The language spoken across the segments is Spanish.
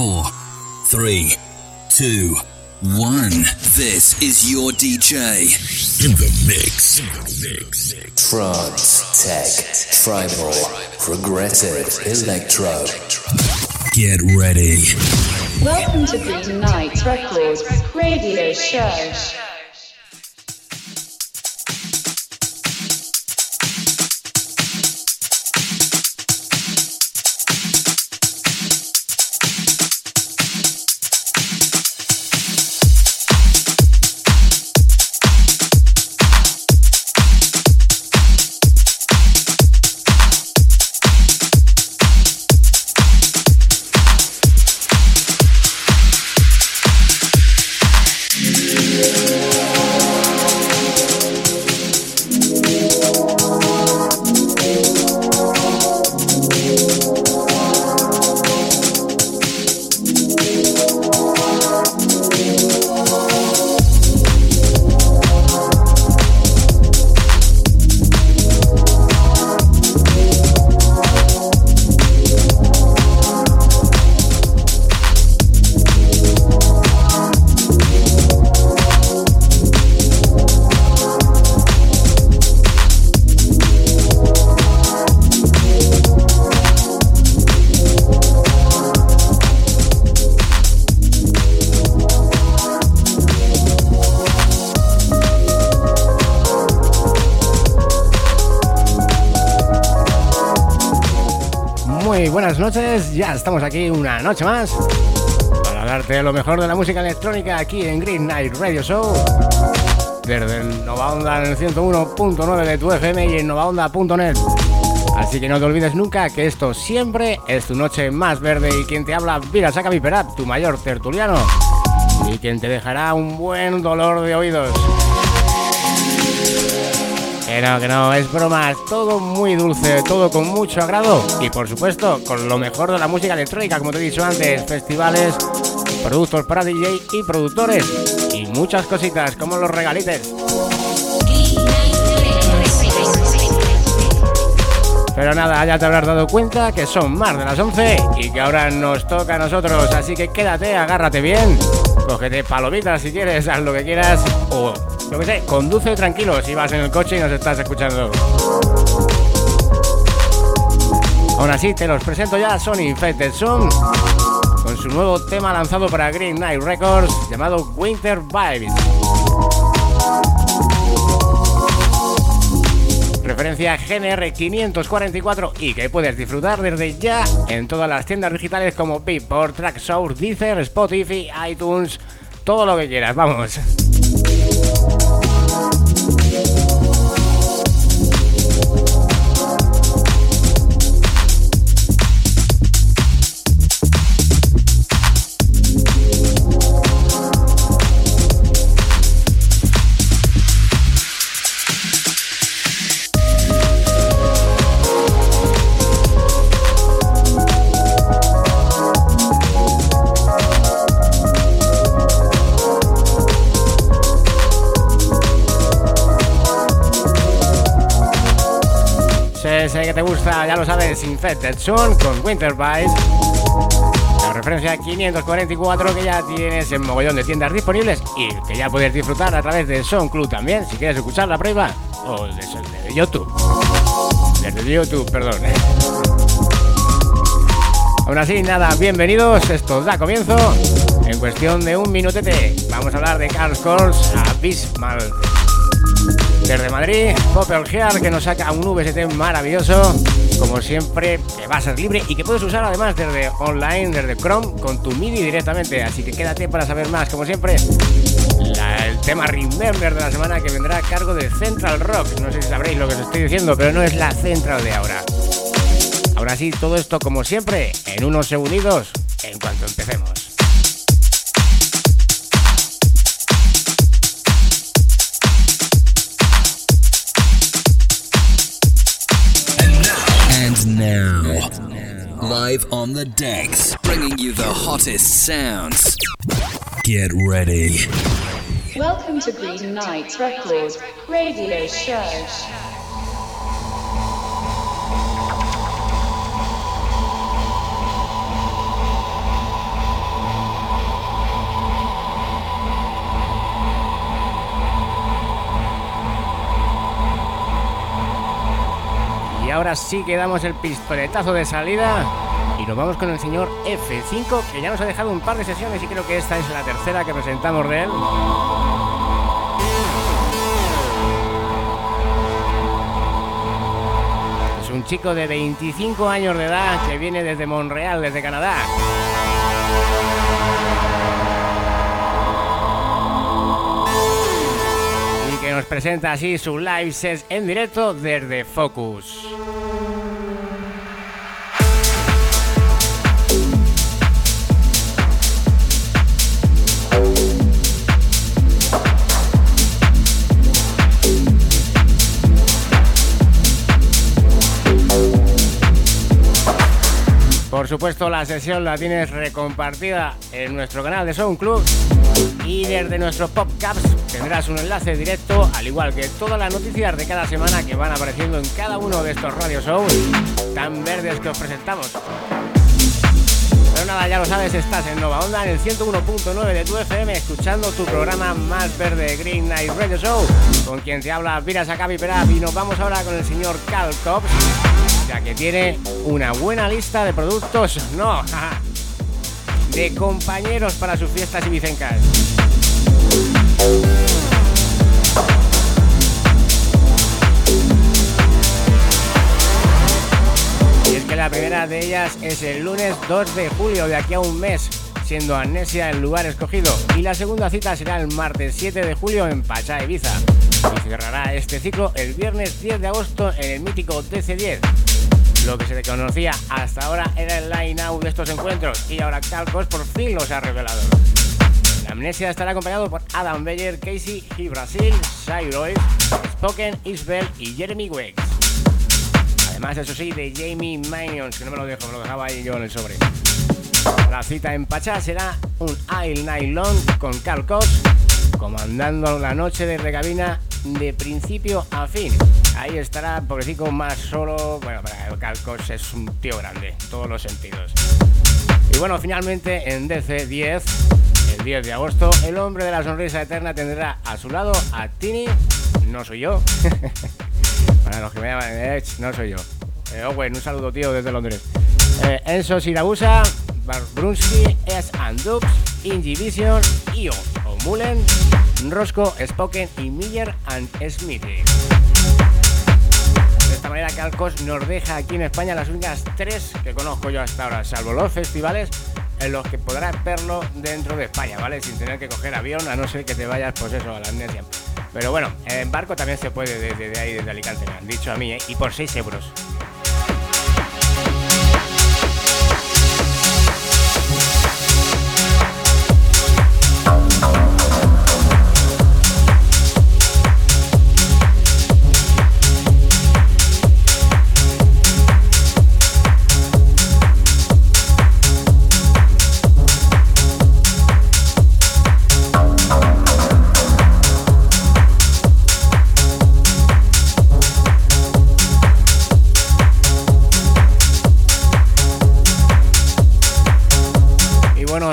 four, three, two, one. This is your DJ. In the mix. In the mix. Trance, tech, tribal, progressive, electro. Get ready. Welcome to Green Night Records radio show. Noches, ya estamos aquí una noche más para darte lo mejor de la música electrónica aquí en Green Night Radio Show desde el Nova Onda en el 101.9 de tu FM y en novaonda.net. Así que no te olvides nunca que esto siempre es tu noche más verde y quien te habla, Vira Saca Viperat, tu mayor tertuliano y quien te dejará un buen dolor de oídos. Que no, que no, es broma, todo muy dulce, todo con mucho agrado y por supuesto con lo mejor de la música electrónica, como te he dicho antes, festivales, productos para DJ y productores y muchas cositas como los regalites. Pero nada, ya te habrás dado cuenta que son más de las 11 y que ahora nos toca a nosotros, así que quédate, agárrate bien, cógete palomitas si quieres, haz lo que quieras o lo que sé, conduce tranquilo si vas en el coche y nos estás escuchando. Aún así, te los presento ya, Sony Infected Zoom, con su nuevo tema lanzado para Green Night Records llamado Winter Vibes. Referencia GNR 544 y que puedes disfrutar desde ya en todas las tiendas digitales como Beatport, Tracksource, Deezer, Spotify, iTunes, todo lo que quieras, vamos. Que te gusta, ya lo sabes, Infected Sun con Winter Vice. La referencia 544 que ya tienes en mogollón de tiendas disponibles y que ya puedes disfrutar a través de Club también, si quieres escuchar la prueba, o de, YouTube. Desde YouTube, perdón. Aún así, nada, bienvenidos, esto da comienzo. En cuestión de un minutete, vamos a hablar de Carl Course Abismal. Desde Madrid, Popper Gear que nos saca un VST maravilloso, como siempre, que va a ser libre y que puedes usar además desde online, desde Chrome, con tu MIDI directamente. Así que quédate para saber más, como siempre. el tema Remember de la semana que vendrá a cargo de Central Rock. No sé si sabréis lo que os estoy diciendo, pero no es la Central de ahora. Ahora sí, todo esto como siempre, en unos segundos, en cuanto empecemos. Now, live on the decks, bringing you the hottest sounds. Get ready. Welcome to Green Night Records radio show. Ahora sí que damos el pistoletazo de salida y nos vamos con el señor F5 que ya nos ha dejado un par de sesiones y creo que esta es la tercera que presentamos de él. Es un chico de 25 años de edad que viene desde Montreal, desde Canadá. Nos presenta así su live set en directo desde Focus. Supuesto, la sesión la tienes recompartida en nuestro canal de Sound Club y desde nuestro PopCaps tendrás un enlace directo, al igual que todas las noticias de cada semana que van apareciendo en cada uno de estos radio shows tan verdes que os presentamos. Pero nada, ya lo sabes, estás en Nova Onda en el 101.9 de tu FM escuchando tu programa más verde Green Night Radio Show con quien te habla Viras Acabi Perab y nos vamos ahora con el señor Cal Cops que tiene una buena lista de productos, no, de compañeros para sus fiestas y vicencas. Y es que la primera de ellas es el lunes 2 de julio, de aquí a un mes, siendo Amnesia el lugar escogido. Y la segunda cita será el martes 7 de julio en Pachá, Ibiza. Y cerrará este ciclo el viernes 10 de agosto en el mítico TC10. Lo que se conocía hasta ahora era el line-out de estos encuentros y ahora Calcos por fin los ha revelado. La amnesia estará acompañado por Adam Beyer, Casey y Brasil, Cyroid, Spoken, Isbel y Jeremy Wex. Además, eso sí, de Jamie Minions, que no me lo dejo, me lo dejaba ahí yo en el sobre. La cita en Pachá será un Isle Long con Carl Cox comandando la noche de regabina de principio a fin. Ahí estará pobrecito más solo. Bueno, para Calcos es un tío grande, en todos los sentidos. Y bueno, finalmente en DC 10, el 10 de agosto, el hombre de la sonrisa eterna tendrá a su lado a Tini, no soy yo. para los que me llaman, eh, no soy yo. Eh, Owen, un saludo tío desde Londres. Eh, Enzo Siragusa, Brunsky, S. and Dubs, Ingivision, Io, Mullen, Roscoe, Spoken y Miller and Smithy. De esta manera Calcos nos deja aquí en España las únicas tres que conozco yo hasta ahora, salvo los festivales en los que podrás verlo dentro de España, ¿vale? Sin tener que coger avión, a no ser que te vayas, pues eso, a la amnesia. Pero bueno, en barco también se puede desde ahí, desde Alicante, me han dicho a mí, ¿eh? Y por 6 euros.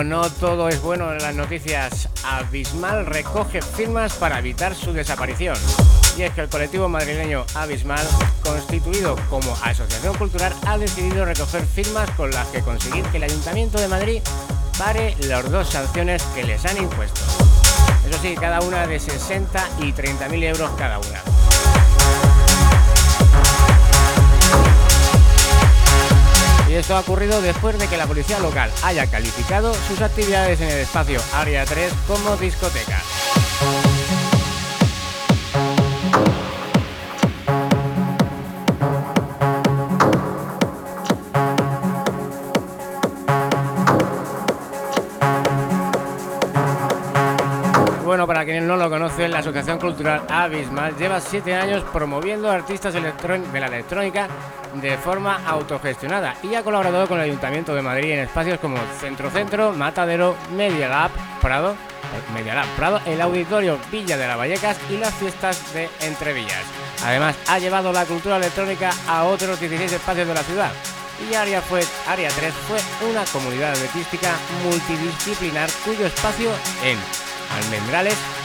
No todo es bueno en las noticias. Abismal recoge firmas para evitar su desaparición. Y es que el colectivo madrileño Abismal, constituido como asociación cultural, ha decidido recoger firmas con las que conseguir que el Ayuntamiento de Madrid pare las dos sanciones que les han impuesto. Eso sí, cada una de 60 y 30 mil euros cada una. Y esto ha ocurrido después de que la policía local haya calificado sus actividades en el espacio Área 3 como discotecas. Quienes no lo conocen, la Asociación Cultural Abismal lleva siete años promoviendo artistas de la electrónica de forma autogestionada y ha colaborado con el Ayuntamiento de Madrid en espacios como Centro Centro, Matadero, Media Lab, Prado, Media Lab, Prado, el Auditorio Villa de la Vallecas y las fiestas de Entrevillas. Además, ha llevado la cultura electrónica a otros 16 espacios de la ciudad. Y Área, fue, Área 3 fue una comunidad artística multidisciplinar cuyo espacio en Almendrales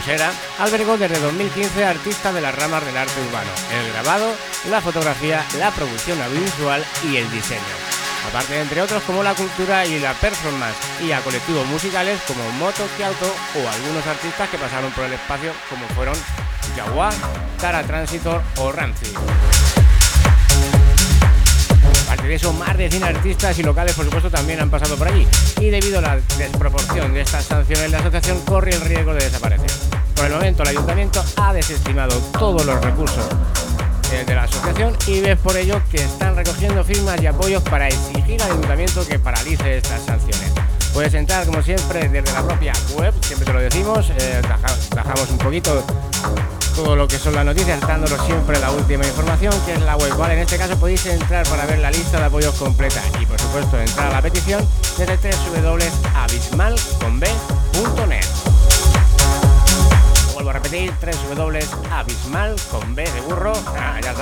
Usera albergó desde 2015 artistas de las ramas del arte urbano, el grabado, la fotografía, la producción audiovisual y el diseño. Aparte, entre otros, como la cultura y la performance, y a colectivos musicales como Moto Auto o algunos artistas que pasaron por el espacio, como fueron Jaguar, Tara Transitor o Ramsey. Aparte de eso, más de 100 artistas y locales, por supuesto, también han pasado por allí. Y debido a la desproporción de estas sanciones, la asociación corre el riesgo de desaparecer. Por el momento, el ayuntamiento ha desestimado todos los recursos eh, de la asociación y ves por ello que están recogiendo firmas y apoyos para exigir al ayuntamiento que paralice estas sanciones. Puedes entrar, como siempre, desde la propia web, siempre te lo decimos, eh, bajamos un poquito todo lo que son las noticias, dándonos siempre la última información, que es la web. Vale, en este caso podéis entrar para ver la lista de apoyos completa y, por supuesto, entrar a la petición desde www.abismal.net. Vuelvo a repetir, www.abismal con B de burro, ah, ya.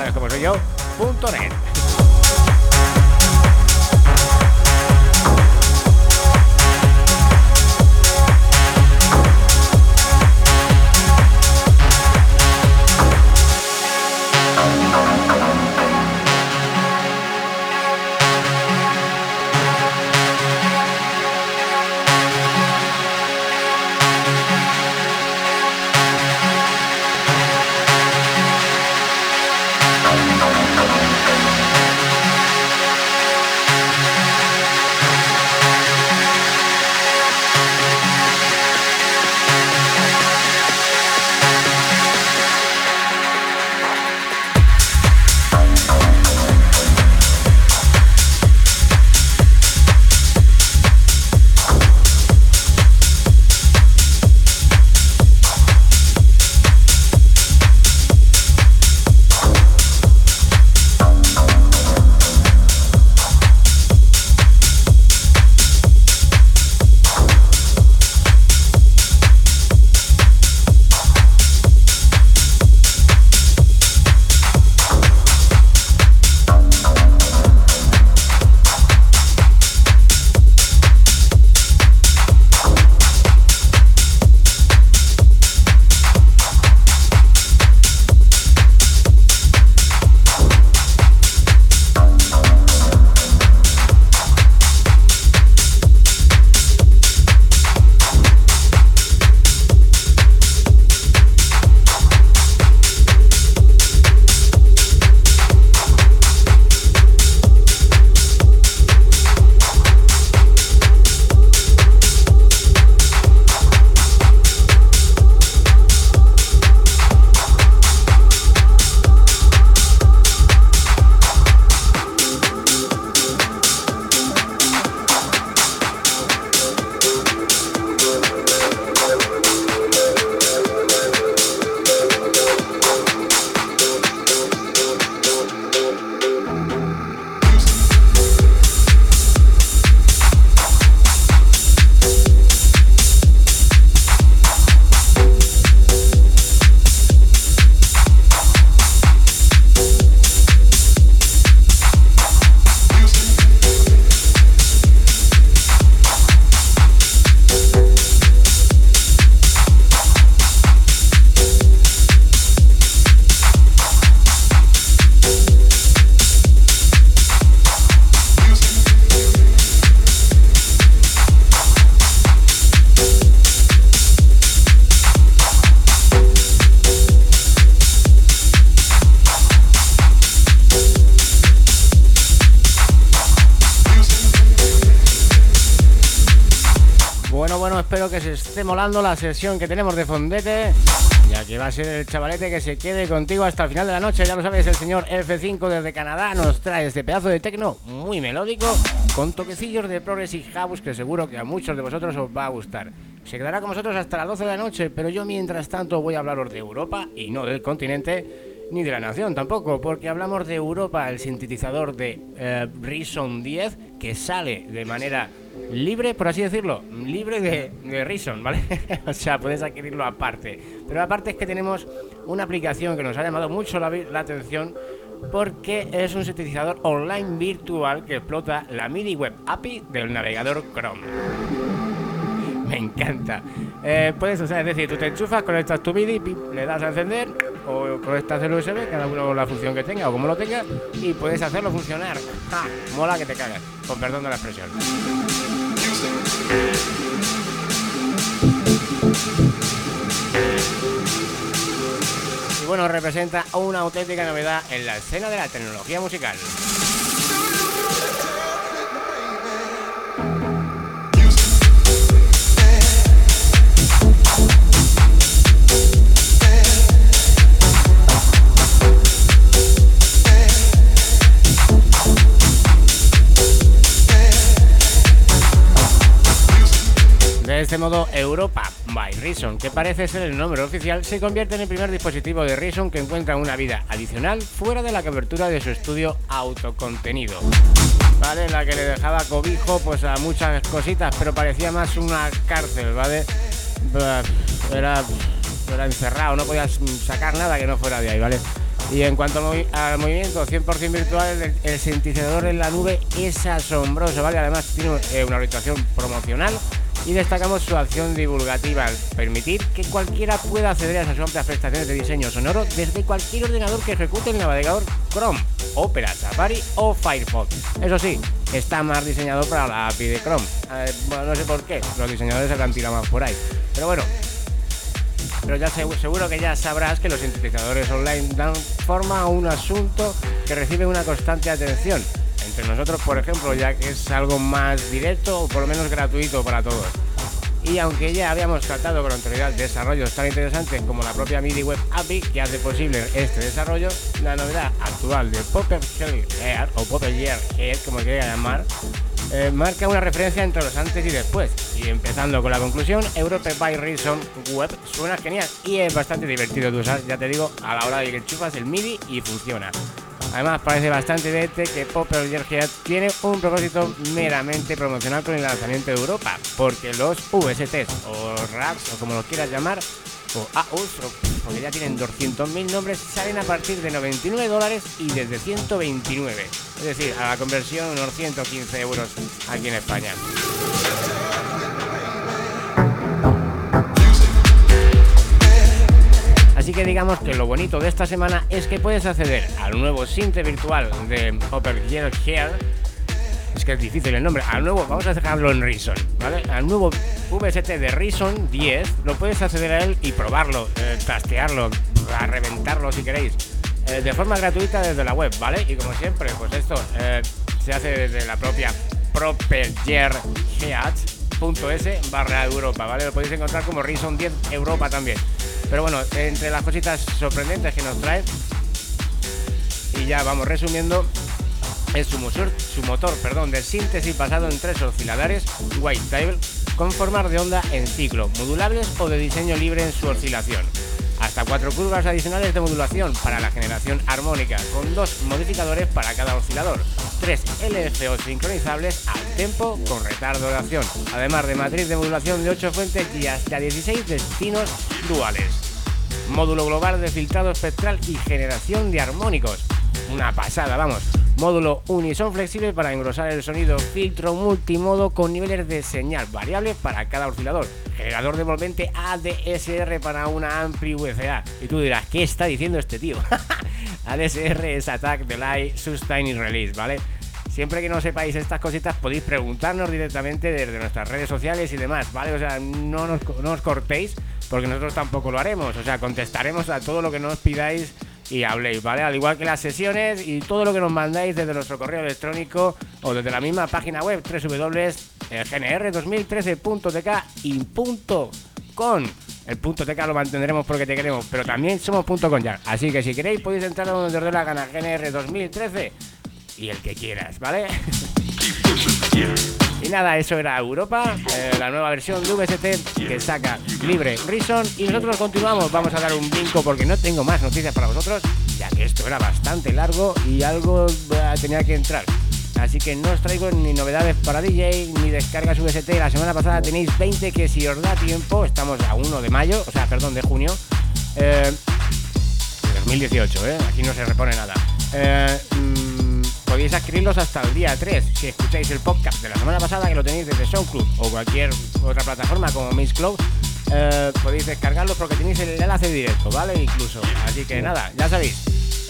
Molando la sesión que tenemos de Fondete, ya que va a ser el chavalete que se quede contigo hasta el final de la noche. Ya lo sabes, el señor F5 desde Canadá nos trae este pedazo de tecno muy melódico, con toquecillos de Progressive House que seguro que a muchos de vosotros os va a gustar. Se quedará con vosotros hasta las 12 de la noche, pero yo mientras tanto voy a hablaros de Europa y no del continente ni de la nación tampoco, porque hablamos de Europa, el sintetizador de eh, Reason 10, que sale de manera libre, por así decirlo, libre de, de Reason, ¿vale? o sea, puedes adquirirlo aparte. Pero aparte es que tenemos una aplicación que nos ha llamado mucho la, la atención porque es un sintetizador online virtual que explota la MIDI Web API del navegador Chrome. Me encanta. Eh, puedes, o sea, es decir, tú te enchufas, conectas tu MIDI, le das a encender o conectas el USB, cada uno con la función que tenga o como lo tenga, y puedes hacerlo funcionar. Mola que te cagas, con perdón de la expresión. Y bueno, representa una auténtica novedad en la escena de la tecnología musical. De este modo, Europa by Reason, que parece ser el nombre oficial, se convierte en el primer dispositivo de Reason que encuentra una vida adicional fuera de la cobertura de su estudio autocontenido. ¿Vale? La que le dejaba cobijo pues a muchas cositas, pero parecía más una cárcel, ¿vale? Era, era encerrado, no podías sacar nada que no fuera de ahí, ¿vale? Y en cuanto al, movimiento 100% virtual, el, sintetizador en la nube es asombroso, ¿vale? Además tiene eh, una orientación promocional y destacamos su acción divulgativa al permitir que cualquiera pueda acceder a esas amplias prestaciones de diseño sonoro desde cualquier ordenador que ejecute el navegador Chrome, Opera, Safari o Firefox. Eso sí, está más diseñado para la API de Chrome. Eh, no sé por qué, los diseñadores se tirado más por ahí. Pero bueno, pero ya seguro que ya sabrás que los sintetizadores online dan forma a un asunto que recibe una constante atención nosotros, por ejemplo, ya que es algo más directo o por lo menos gratuito para todos. Y aunque ya habíamos tratado con anterioridad desarrollos tan interesantes como la propia MIDI Web API que hace posible este desarrollo, la novedad actual de Popper Air o Popper Air, como quiera llamar, eh, marca una referencia entre los antes y después. Y empezando con la conclusión, Europe by Reason Web suena genial y es bastante divertido de usar, ya te digo, a la hora de que chupas el MIDI y funciona. Además, parece bastante evidente que Popper Head tiene un propósito meramente promocional con el lanzamiento de Europa, porque los VSTs o RAPs o como lo quieras llamar, o AUS, porque ya tienen 200.000 nombres, salen a partir de 99 dólares y desde 129. Es decir, a la conversión unos 115 euros aquí en España. Así que digamos que lo bonito de esta semana es que puedes acceder al nuevo sinte virtual de Hopper Hair. Es que es difícil el nombre. Al nuevo, vamos a dejarlo en Reason, ¿vale? Al nuevo VST de Reason 10, lo puedes acceder a él y probarlo, eh, tastearlo, a reventarlo si queréis. Eh, de forma gratuita desde la web, ¿vale? Y como siempre, pues esto eh, se hace desde la propia propergearhead.es barra Europa, ¿vale? Lo podéis encontrar como Reason 10 Europa también. Pero bueno, entre las cositas sorprendentes que nos trae, y ya vamos resumiendo, es su motor, su motor perdón, de síntesis basado en tres osciladores White Table con formar de onda en ciclo, modulables o de diseño libre en su oscilación. Hasta cuatro curvas adicionales de modulación para la generación armónica, con dos modificadores para cada oscilador, tres LFO sincronizables al tempo con retardo de acción, además de matriz de modulación de 8 fuentes y hasta 16 destinos duales. Módulo global de filtrado espectral y generación de armónicos. Una pasada, vamos. Módulo Unison flexible para engrosar el sonido, filtro multimodo con niveles de señal variables para cada oscilador, generador de envolvente ADSR para una ampli VCA. Y tú dirás, ¿qué está diciendo este tío? ADSR es Attack, Delay, Sustain Release, ¿vale? Siempre que no sepáis estas cositas podéis preguntarnos directamente desde nuestras redes sociales y demás, ¿vale? O sea, no nos, no os cortéis porque nosotros tampoco lo haremos, o sea, contestaremos a todo lo que nos pidáis y habléis, ¿vale? Al igual que las sesiones y todo lo que nos mandáis desde nuestro correo electrónico o desde la misma página web www.gnr2013.tk y .com. El punto TK lo mantendremos porque te queremos, pero también somos punto .com ya. Así que si queréis podéis entrar a donde os dé la gana GNR 2013 y el que quieras, ¿vale? Y nada, eso era Europa, eh, la nueva versión de VST que saca libre Reason. Y nosotros continuamos, vamos a dar un brinco porque no tengo más noticias para vosotros, ya que esto era bastante largo y algo eh, tenía que entrar. Así que no os traigo ni novedades para DJ ni descargas VST. La semana pasada tenéis 20 que si os da tiempo, estamos a 1 de mayo, o sea, perdón, de junio. Eh, 2018, ¿eh? Aquí no se repone nada. Eh, podéis adquirirlos hasta el día 3. Si escucháis el podcast de la semana pasada, que lo tenéis desde SoundCloud o cualquier otra plataforma como Mixcloud, eh, podéis descargarlos porque tenéis el enlace directo, ¿vale? Incluso. Así que nada, ya sabéis.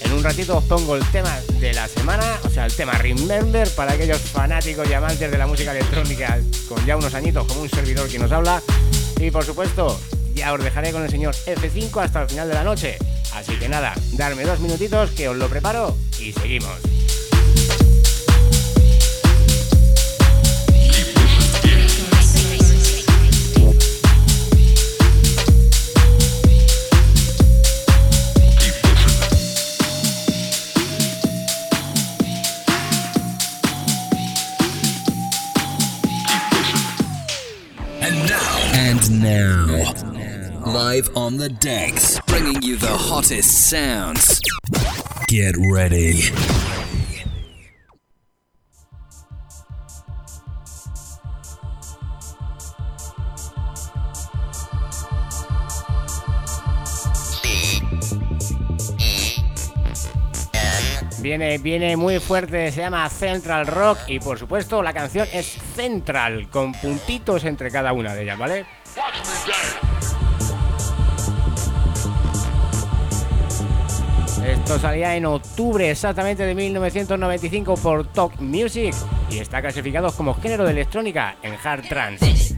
En un ratito os pongo el tema de la semana, o sea, el tema Remember para aquellos fanáticos y amantes de la música electrónica con ya unos añitos como un servidor que nos habla. Y por supuesto, ya os dejaré con el señor F5 hasta el final de la noche. Así que nada, darme dos minutitos que os lo preparo y seguimos. Live on the decks, bringing you the hottest sounds. Get ready. Viene, viene muy fuerte, se llama Central Rock y por supuesto la canción es Central, con puntitos entre cada una de ellas, ¿vale? Esto salía en octubre exactamente de 1995 por Talk Music y está clasificado como género de electrónica en hard trance.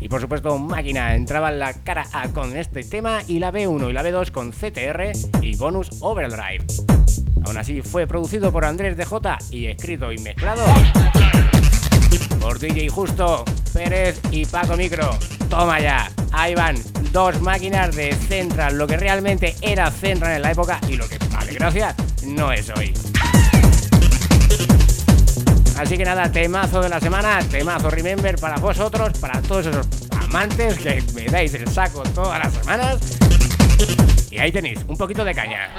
Y por supuesto, Máquina entraba en la cara A con este tema y la B1 y la B2 con CTR y bonus Overdrive. Aún así, fue producido por Andrés DJ y escrito y mezclado DJ Justo, Pérez y Paco Micro. Toma ya, ahí van dos máquinas de Central, lo que realmente era Central en la época y lo que, vale, gracias, no es hoy. Así que nada, temazo de la semana, temazo Remember para vosotros, para todos esos amantes que me dais el saco todas las semanas. Y ahí tenéis, un poquito de caña.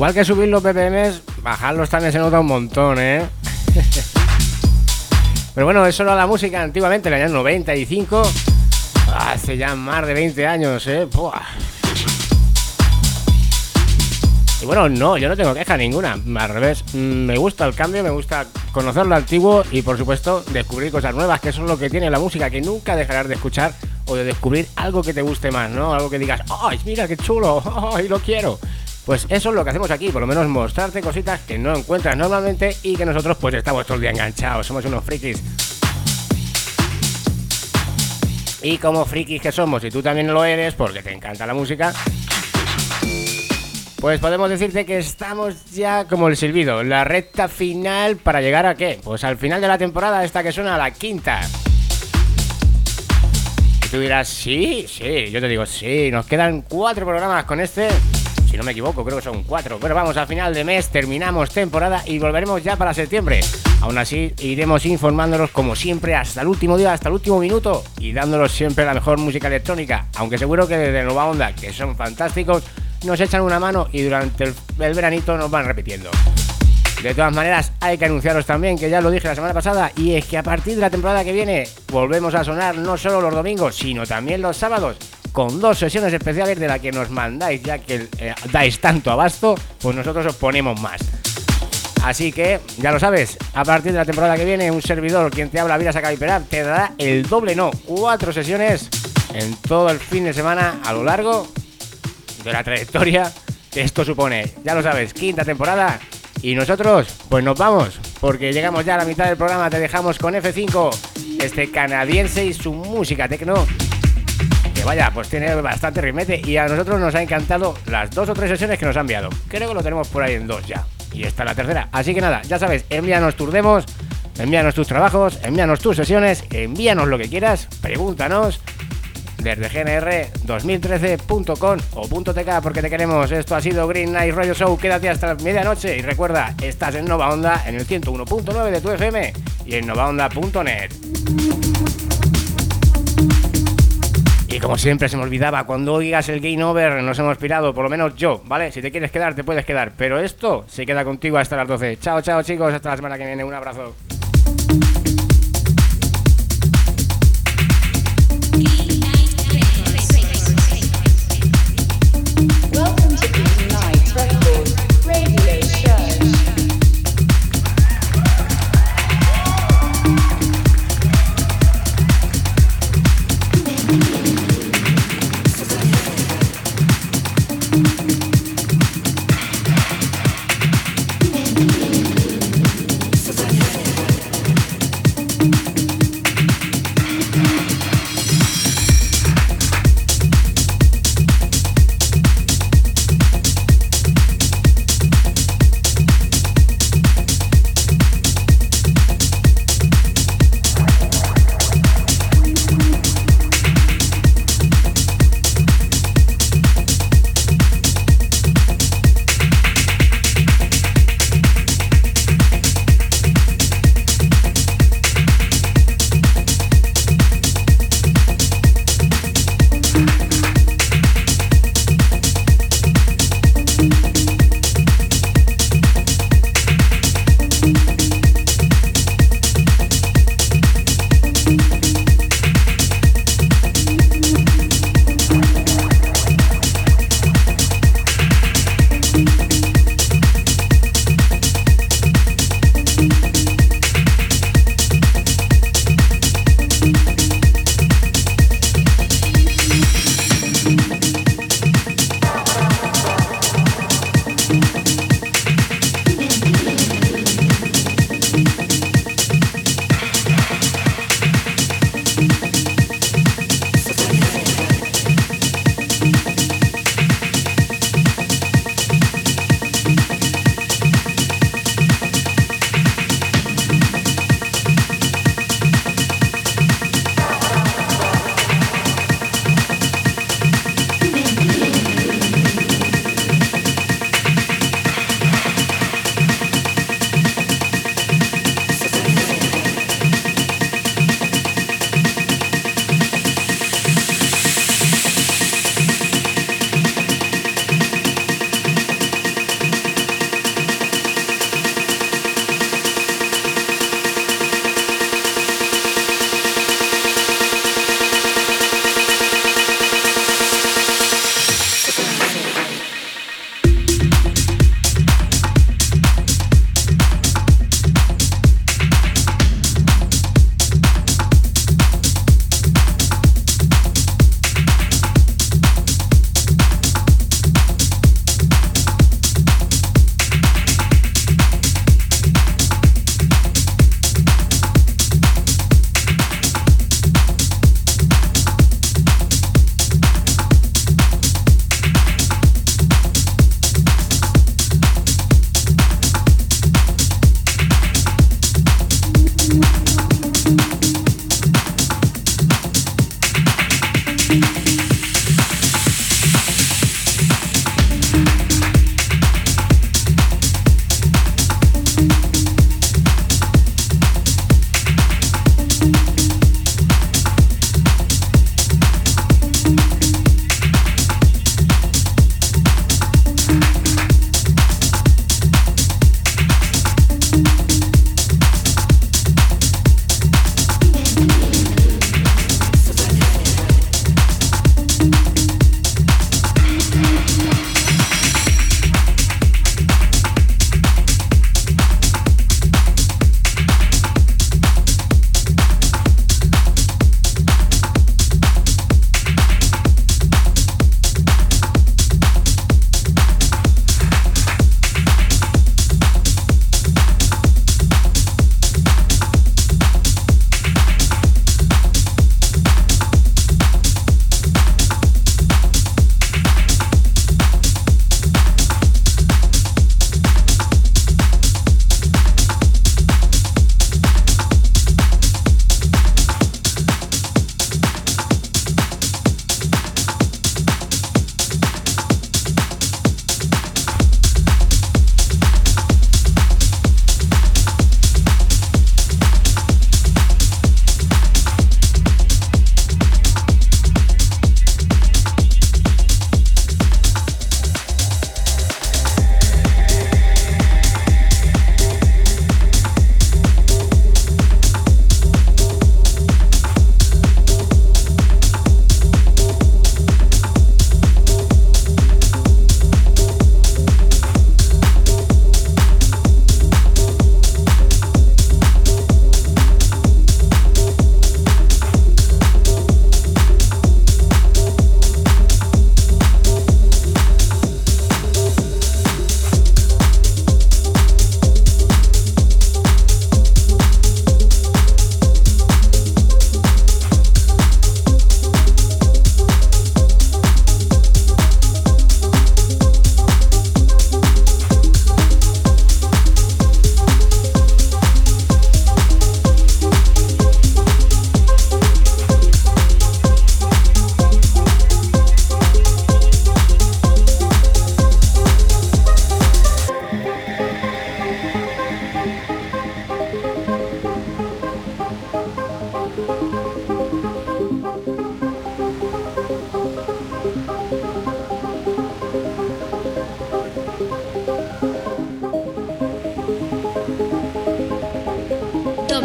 Igual que subir los BPMs, bajarlos también se nota un montón, ¿eh? Pero bueno, eso era la música antiguamente, en el año 95. Hace ya más de 20 años, ¿eh? Y bueno, no, yo no tengo queja ninguna. Al revés, mm, me gusta el cambio, me gusta conocer lo antiguo y por supuesto descubrir cosas nuevas, que eso es lo que tiene la música, que nunca dejarás de escuchar o de descubrir algo que te guste más, ¿no? Algo que digas, ¡ay, mira qué chulo! ¡ay, lo quiero! Pues eso es lo que hacemos aquí, por lo menos mostrarte cositas que no encuentras normalmente y que nosotros pues estamos todo el día enganchados, somos unos frikis. Y como frikis que somos, y tú también lo eres porque te encanta la música, pues podemos decirte que estamos ya como el silbido, la recta final para llegar a qué? Pues al final de la temporada esta que suena a la quinta. Y tú dirás, sí, sí, yo te digo, sí, nos quedan cuatro programas con este si no me equivoco, creo que son cuatro. Pero vamos, al final de mes terminamos temporada y volveremos ya para septiembre. Aún así, iremos informándolos como siempre hasta el último día, hasta el último minuto y dándolos siempre la mejor música electrónica. Aunque seguro que desde Nueva Onda, que son fantásticos, nos echan una mano y durante el, el veranito nos van repitiendo. De todas maneras, hay que anunciaros también, que ya lo dije la semana pasada, y es que a partir de la temporada que viene volvemos a sonar no solo los domingos, sino también los sábados con dos sesiones especiales de las que nos mandáis, ya que eh, dais tanto abasto, pues nosotros os ponemos más. Así que, ya lo sabes, a partir de la temporada que viene, un servidor, quien te habla, Vira Sacaviperar, te dará el doble no, cuatro sesiones en todo el fin de semana a lo largo de la trayectoria que esto supone. Ya lo sabes, quinta temporada y nosotros, pues nos vamos, porque llegamos ya a la mitad del programa, te dejamos con F5, este canadiense y su música tecno vaya, pues tiene bastante rimete y a nosotros nos ha encantado las dos o tres sesiones que nos ha enviado. Creo que lo tenemos por ahí en dos ya. Y esta es la tercera. Así que nada, ya sabes, envíanos tus demos, envíanos tus trabajos, envíanos tus sesiones, envíanos lo que quieras, pregúntanos desde gnr2013.com o .tk porque te queremos. Esto ha sido Green Night Radio Show. Quédate hasta medianoche y recuerda, estás en Nova Onda en el 101.9 de tu FM y en novaonda.net. como siempre se me olvidaba, cuando oigas el game over nos hemos pirado, por lo menos yo, ¿vale? Si te quieres quedar, te puedes quedar. Pero esto se queda contigo hasta las 12. Chao, chao chicos, hasta la semana que viene. Un abrazo.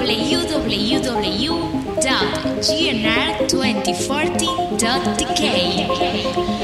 www.gnr2014.dk